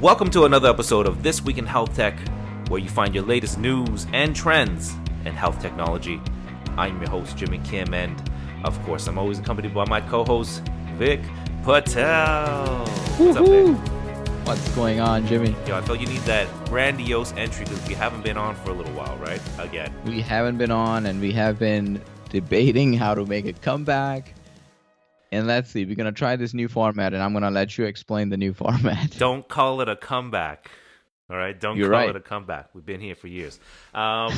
Welcome to another episode of This Week in Health Tech, where you find your latest news and trends in health technology. I'm your host, Jimmy Kim, and of course, I'm always accompanied by my co host, Vic Patel. What's up, Vic? What's going on, Jimmy? Yo, I felt you need that grandiose entry because we haven't been on for a little while, right? Again. We haven't been on, and we have been debating how to make a comeback. And let's see, we're gonna try this new format, and I'm gonna let you explain the new format. Don't call it a comeback. All right, don't You're call right. it a comeback. We've been here for years. Um,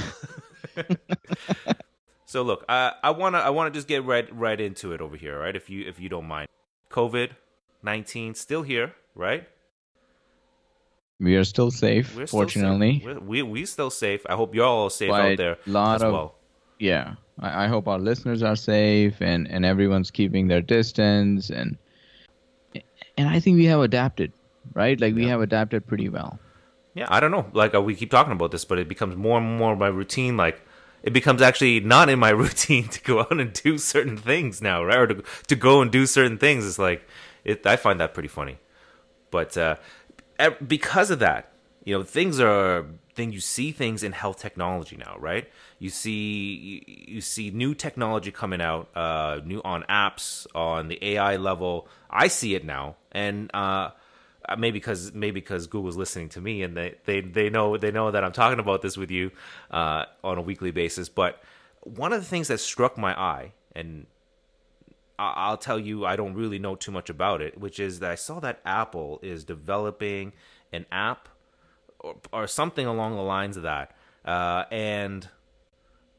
so look, I, I wanna I wanna just get right right into it over here, right? If you if you don't mind, COVID nineteen still here, right? We are still safe, We're still fortunately. safe. We're, we we still safe. I hope you're all safe But out there lot as of- well. Yeah, I, I hope our listeners are safe, and and everyone's keeping their distance, and and I think we have adapted, right? Like we Yeah. have adapted pretty well. Yeah, I don't know. Like uh, we keep talking about this, but it becomes more and more my routine. Like it becomes actually not in my routine to go out and do certain things now, right? Or to to go and do certain things. It's like it. I find that pretty funny. But uh, because of that, you know, things are. Then you see things in health technology now, right? You see you, you see new technology coming out, uh, new on apps on the AI level. I see it now, and uh, maybe because maybe because Google's listening to me and they, they they know they know that I'm talking about this with you uh, on a weekly basis. But one of the things that struck my eye, and I'll tell you, I don't really know too much about it, which is that I saw that Apple is developing an app or, or something along the lines of that, uh, and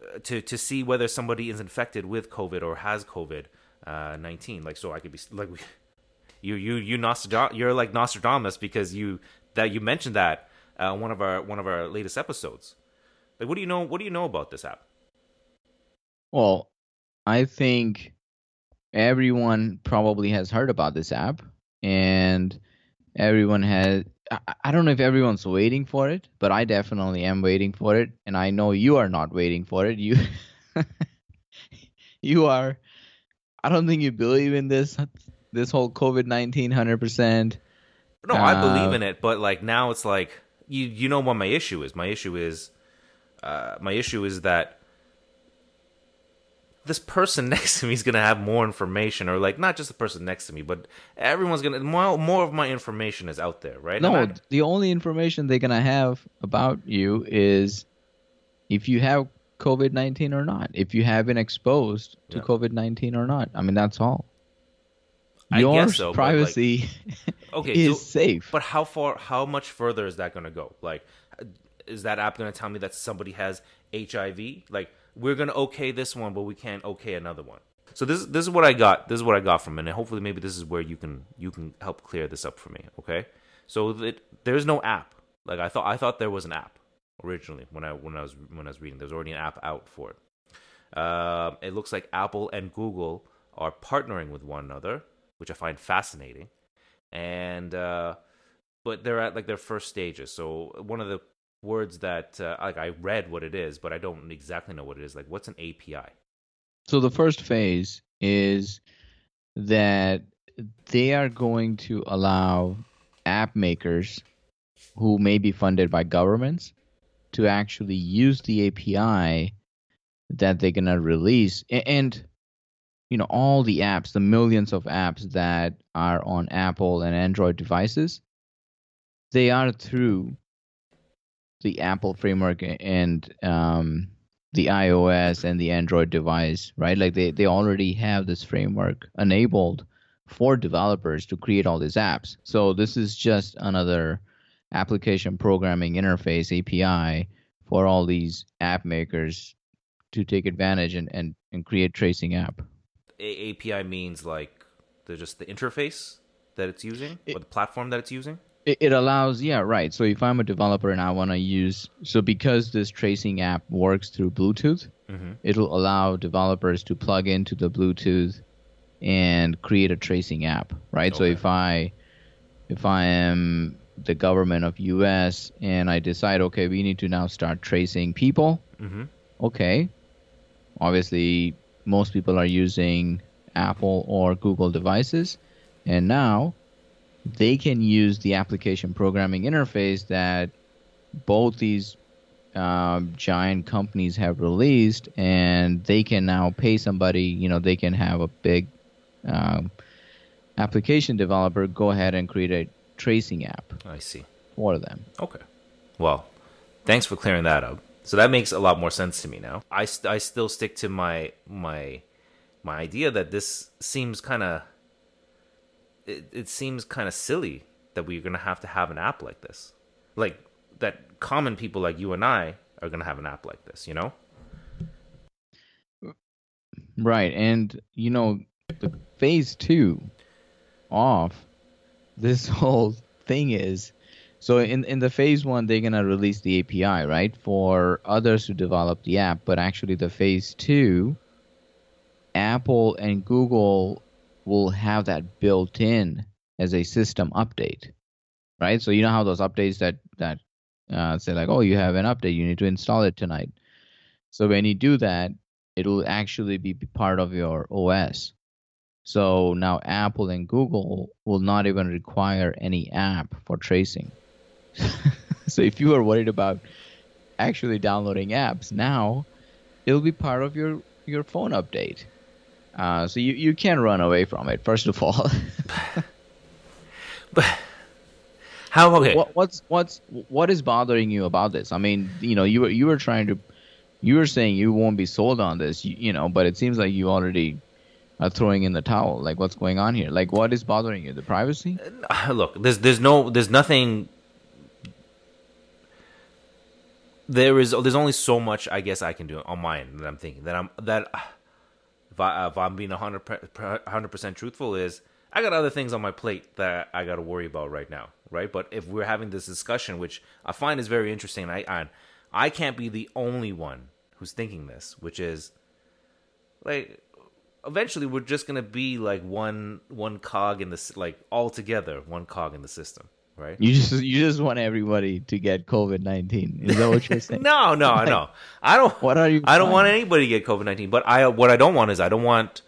uh, to to see whether somebody is infected with COVID or has COVID uh, nineteen. Like, so I could be like, you you you Nostradam- you're like Nostradamus because you that you mentioned that uh, one of our one of our latest episodes. Like, what do you know? What do you know about this app? Well, I think everyone probably has heard about this app, and everyone has. I, don't know if everyone's waiting for it, but I definitely am waiting for it, and I know you are not waiting for it. You, you are. I don't think you believe in this this whole COVID nineteen hundred percent. No, I believe Uh, in it, but like now it's like you you know what my issue is. My issue is uh my issue is that this person next to me is going to have more information or like not just the person next to me, but everyone's going to more more of my information is out there, right? No, I- the only information they're gonna have about you is if you have COVID nineteen or not. If you have been exposed to Yeah. COVID nineteen or not. I mean, that's all. I Your guess so, but, like- privacy okay, is so- safe. But how far how much further is that going to go? Like is that app going to tell me that somebody has HIV? Like we're to okay this one, but we can't okay another one. So this this is what I got. This is what I got from it, and hopefully maybe this is where you can you can help clear this up for me. Okay, so that there's no app. Like I thought I thought there was an app originally when I when I was when I was reading. There's already an app out for it. Um, it looks like Apple and Google are partnering with one another, which I find fascinating. And uh, but they're at like their first stages. So one of the words that uh, like I read what it is, but I don't exactly know what it is. Like, what's an API? So the first phase is that they are going to allow app makers who may be funded by governments to actually use the API that they're going to release and you know all the apps the millions of apps that are on Apple and Android devices they are through the Apple framework and um, the iOS and the Android device, right? Like they, they already have this framework enabled for developers to create all these apps. So this is just another application programming interface API for all these app makers to take advantage and, and, and create tracing app. A- API means like the just the interface that it's using or the platform that it's using. It, it allows, yeah, right. So if I'm a developer and I want to use, so because this tracing app works through Bluetooth, Mhm. it'll allow developers to plug into the Bluetooth and create a tracing app, right? So if I, if I am the government of U.S. and I decide, okay, we need to now start tracing people, Mhm. okay. Obviously, most people are using Apple or Google devices, and now they can use the application programming interface that both these um, giant companies have released, and they can now pay somebody. You know, they can have a big um, application developer go ahead and create a tracing app. I see. For them. Okay. Well, thanks for clearing that up. So that makes a lot more sense to me now. I, st- I still stick to my my my idea that this seems kind of it, it seems kind of silly that we're going to have to have an app like this. Like that common people like you and I are going to have an app like this, you know? Right. And, you know, the phase two off this whole thing is so in, in the phase one they're gonna release the API, right? For others to develop the app, but actually the phase two, Apple and Google will have that built in as a system update. Right? So you know how those updates that that uh, say like, oh, you have an update, you need to install it tonight. So when you do that, it'll actually be part of your OS. So now Apple and Google will not even require any app for tracing. so if you are worried about actually downloading apps, now it'll be part of your your phone update. Uh, so you, you can't run away from it. First of all, but how okay? What, what's what's what is bothering you about this? I mean, you know, you were you were trying to, you were saying you won't be sold on this, you, you know, but it seems like you already are throwing in the towel. Like, what's going on here? Like, what is bothering you? The privacy? Uh, look, there's there's no there's nothing. There is there's only so much I guess I can do on my end that I'm thinking that I'm that I uh, if I'm being hundred percent truthful is I got other things on my plate that I got to worry about right now, right? But if we're having this discussion, which I find is very interesting, I, I I can't be the only one who's thinking this, which is like eventually we're just gonna be like one one cog in this like all together one cog in the system right you just you just want everybody to get covid-19 is that what you're saying no no like, no i don't what are you i don't want anybody to get covid-19 but i what i don't want is i don't want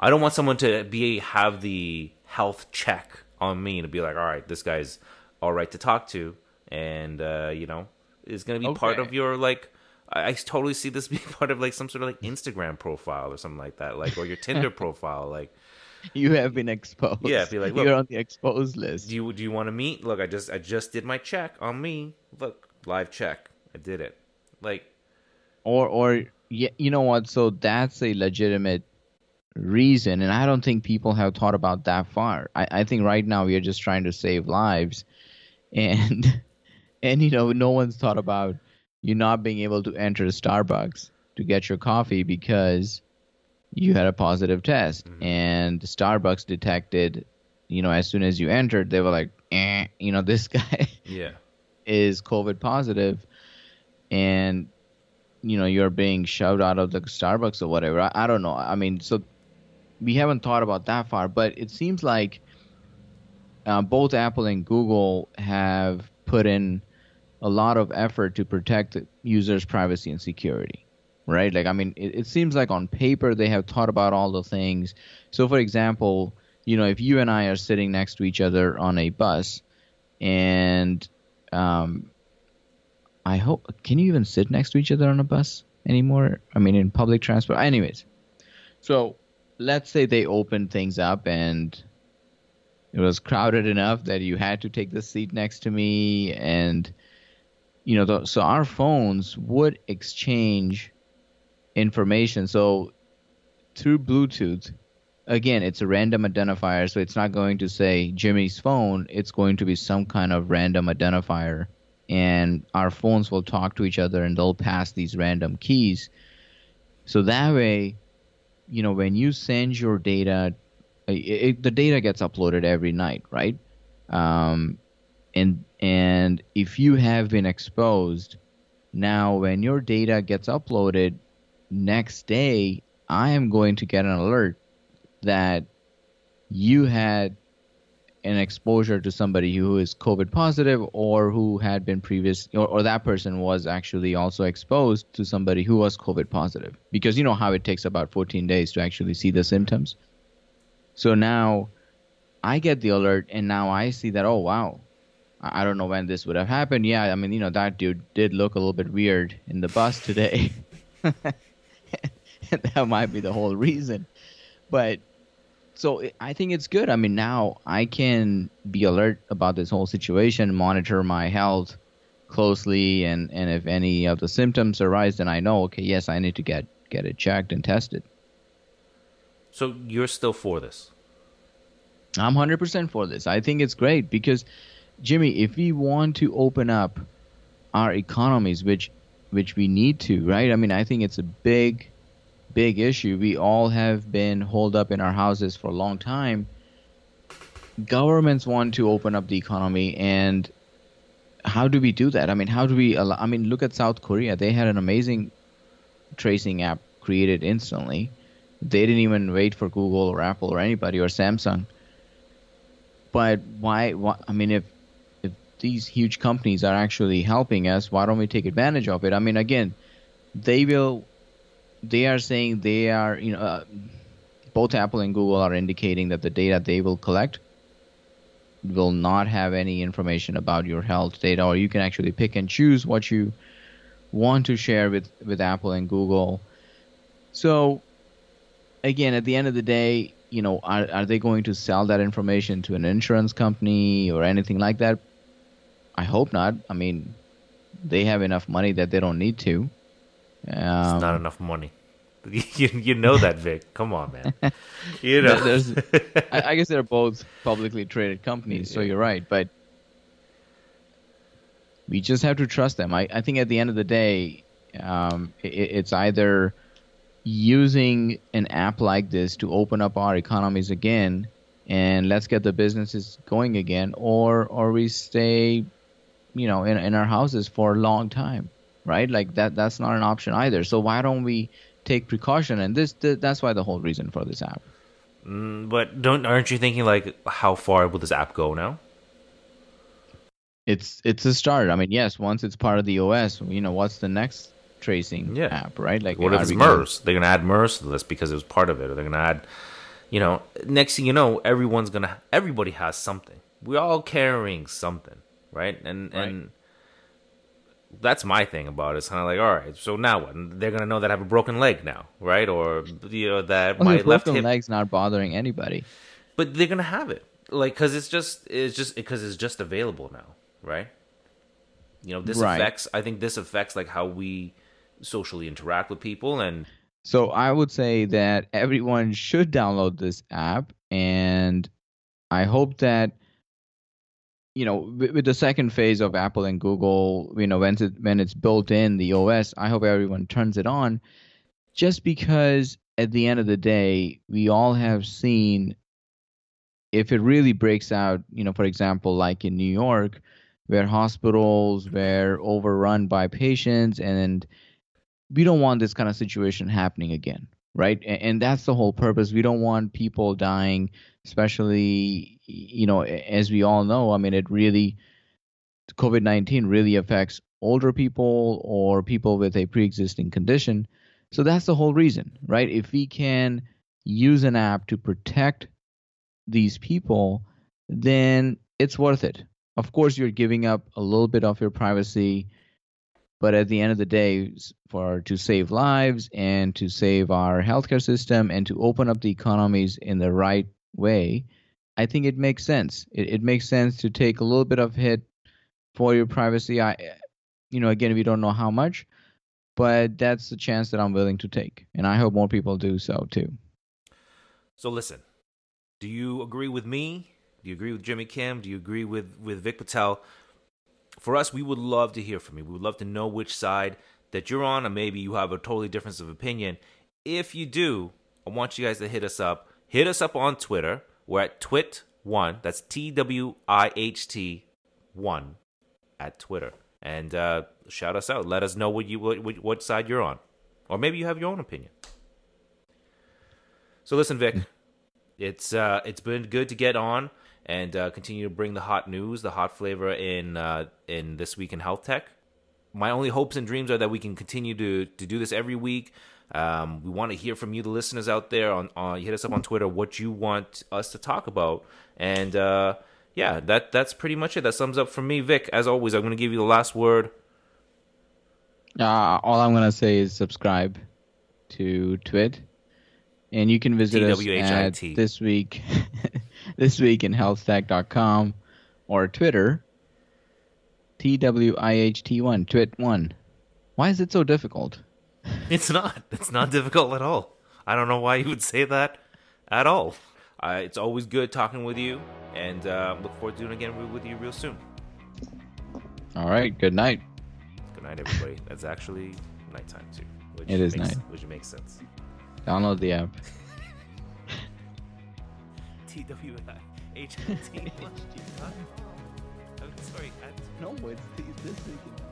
i don't want someone to be have the health check on me to be like all right this guy's all right to talk to and uh you know is gonna be okay. part of your like I, I totally see this being part of like some sort of like Instagram profile or something like that, like or your Tinder profile, like. You have been exposed. Yeah, be like, you're on the exposed list. Do you do you want to meet? Look, I just I just did my check on me. Look, live check. I did it. Like, or or yeah, you know what? So that's a legitimate reason, and I don't think people have thought about that far. I, I think right now we are just trying to save lives, and and you know no one's thought about you not being able to enter Starbucks to get your coffee because you had a positive test mm-hmm. and Starbucks detected, you know, as soon as you entered, they were like, eh, you know, this guy yeah. is COVID positive and you know, you're being shoved out of the Starbucks or whatever. I, I don't know. I mean, so we haven't thought about that far, but it seems like uh, both Apple and Google have put in a lot of effort to protect users' privacy and security, right? Like, I mean, it, it, seems like on paper they have thought about all the things. So, for example, you know, if you and I are sitting next to each other on a bus, and um, I hope, can you even sit next to each other on a bus anymore? I mean, in public transport. Anyways, so let's say they open things up and it was crowded enough that you had to take the seat next to me and you know, the, so our phones would exchange information. So through Bluetooth, again, it's a random identifier, so it's not going to say Jimmy's phone. It's going to be some kind of random identifier, and our phones will talk to each other, and they'll pass these random keys. So that way, you know, when you send your data, it, it, the data gets uploaded every night, right? Um, and and if you have been exposed now when your data gets uploaded next day i am going to get an alert that you had an exposure to somebody who is covid positive or who had been previous or, or that person was actually also exposed to somebody who was covid positive because you know how it takes about 14 days to actually see the symptoms so now I get the alert and now I see that oh wow, I don't know when this would have happened. Yeah, I mean you know that dude did look a little bit weird in the bus today. that might be the whole reason, but so I think it's good. I mean, now I can be alert about this whole situation, monitor my health closely, and and if any of the symptoms arise, then I know, okay, yes, I need to get get it checked and tested. So you're still for this? I'm 100% for this. I think it's great because, Jimmy, if we want to open up our economies, which which we need to, right? I mean, I think it's a big big issue. We all have been holed up in our houses for a long time. Governments want to open up the economy, and how do we do that? I mean, how do we? Allow, I mean, look at South Korea. They had an amazing tracing app created instantly. They didn't even wait for Google or Apple or anybody or Samsung. But why? why I mean, if if these huge companies are actually helping us, why don't we take advantage of it? I mean, again, they will they are saying they are, you know, uh, both Apple and Google are indicating that the data they will collect will not have any information about your health data, or you can actually pick and choose what you want to share with, with Apple and Google. So, again, at the end of the day, you know, are, are they going to sell that information to an insurance company or anything like that? I hope not. I mean, they have enough money that they don't need to. Um, it's not enough money. You you know that, Vic. Come on, man. You know, there's. I, I guess they're both publicly traded companies, so you're right. But we just have to trust them. I, I think at the end of the day, um, it, it's either using an app like this to open up our economies again and let's get the businesses going again, or or we stay, you know, in in our houses for a long time right? Like that that's not an option either. So why don't we take precaution? And this th- that's why the whole reason for this app. Mm, but don't aren't you thinking like how far will this app go now? It's it's a start. I mean, yes, once it's part of the OS, you know, what's the next tracing yeah. app, right? Like what if it's MERS? Gonna... They're gonna add MERS to this because it was part of it, or they're gonna add you know, next thing you know, everyone's gonna everybody has something. We're all carrying something, right? And right. and that's my thing about it. It's kind of like, all right, so now what? They're gonna know that I have a broken leg now, right? Or you know that well, my left hip leg's not bothering anybody. But they're gonna have it, like, because it's just it's just because it's just available now, right? You know, this right. affects. I think this affects like how we socially interact with people, and so I would say that everyone should download this app, and I hope that you know, with, the second phase of Apple and Google, you know, when it, when it's built in the OS, I hope everyone turns it on, just because at the end of the day, we all have seen if it really breaks out, you know, for example, like in New York, where hospitals were overrun by patients, and we don't want this kind of situation happening again, right? And, and that's the whole purpose. We don't want people dying, especially you know, as we all know, I mean, it really, COVID 19 really affects older people or people with a pre existing condition. So that's the whole reason, right? If we can use an app to protect these people, then it's worth it. Of course, you're giving up a little bit of your privacy, but at the end of the day, for to save lives and to save our healthcare system and to open up the economies in the right way, I think it makes sense. It, it makes sense to take a little bit of hit for your privacy. I, you know, again, we don't know how much, but that's the chance that I'm willing to take, and I hope more people do so too. So listen, do you agree with me? Do you agree with Jimmy Kim? Do you agree with with Vic Patel? For us, we would love to hear from you. We would love to know which side that you're on, or maybe you have a totally difference of opinion. If you do, I want you guys to hit us up. Hit us up on Twitter we're at Twit1. That's T W I H T 1 at Twitter. And uh, shout us out. Let us know what, you, what, what side you're on. Or maybe you have your own opinion. So listen, Vic, it's uh, it's been good to get on and uh, continue to bring the hot news, the hot flavor in uh, in this week in health tech. My only hopes and dreams are that we can continue to to do this every week, Um, we want to hear from you, the listeners out there. On, on hit us up on Twitter what you want us to talk about, and uh, yeah, that that's pretty much it. That sums up for me, Vic. As always, I'm going to give you the last word. Uh, all I'm gonna say is subscribe to Twit, and you can visit us at this week, this week in healthtech.com or Twitter, TWIHT1, Twit one. Why is it so difficult? It's not. It's not difficult at all. I don't know why you would say that at all. Uh, it's always good talking with you, and uh, look forward to doing it again with you real soon. All right, good night. Good night, everybody. That's actually nighttime too. Which It is makes, night. Which makes sense. Download the app. T W I H T. I'm sorry. I- No, it's this week in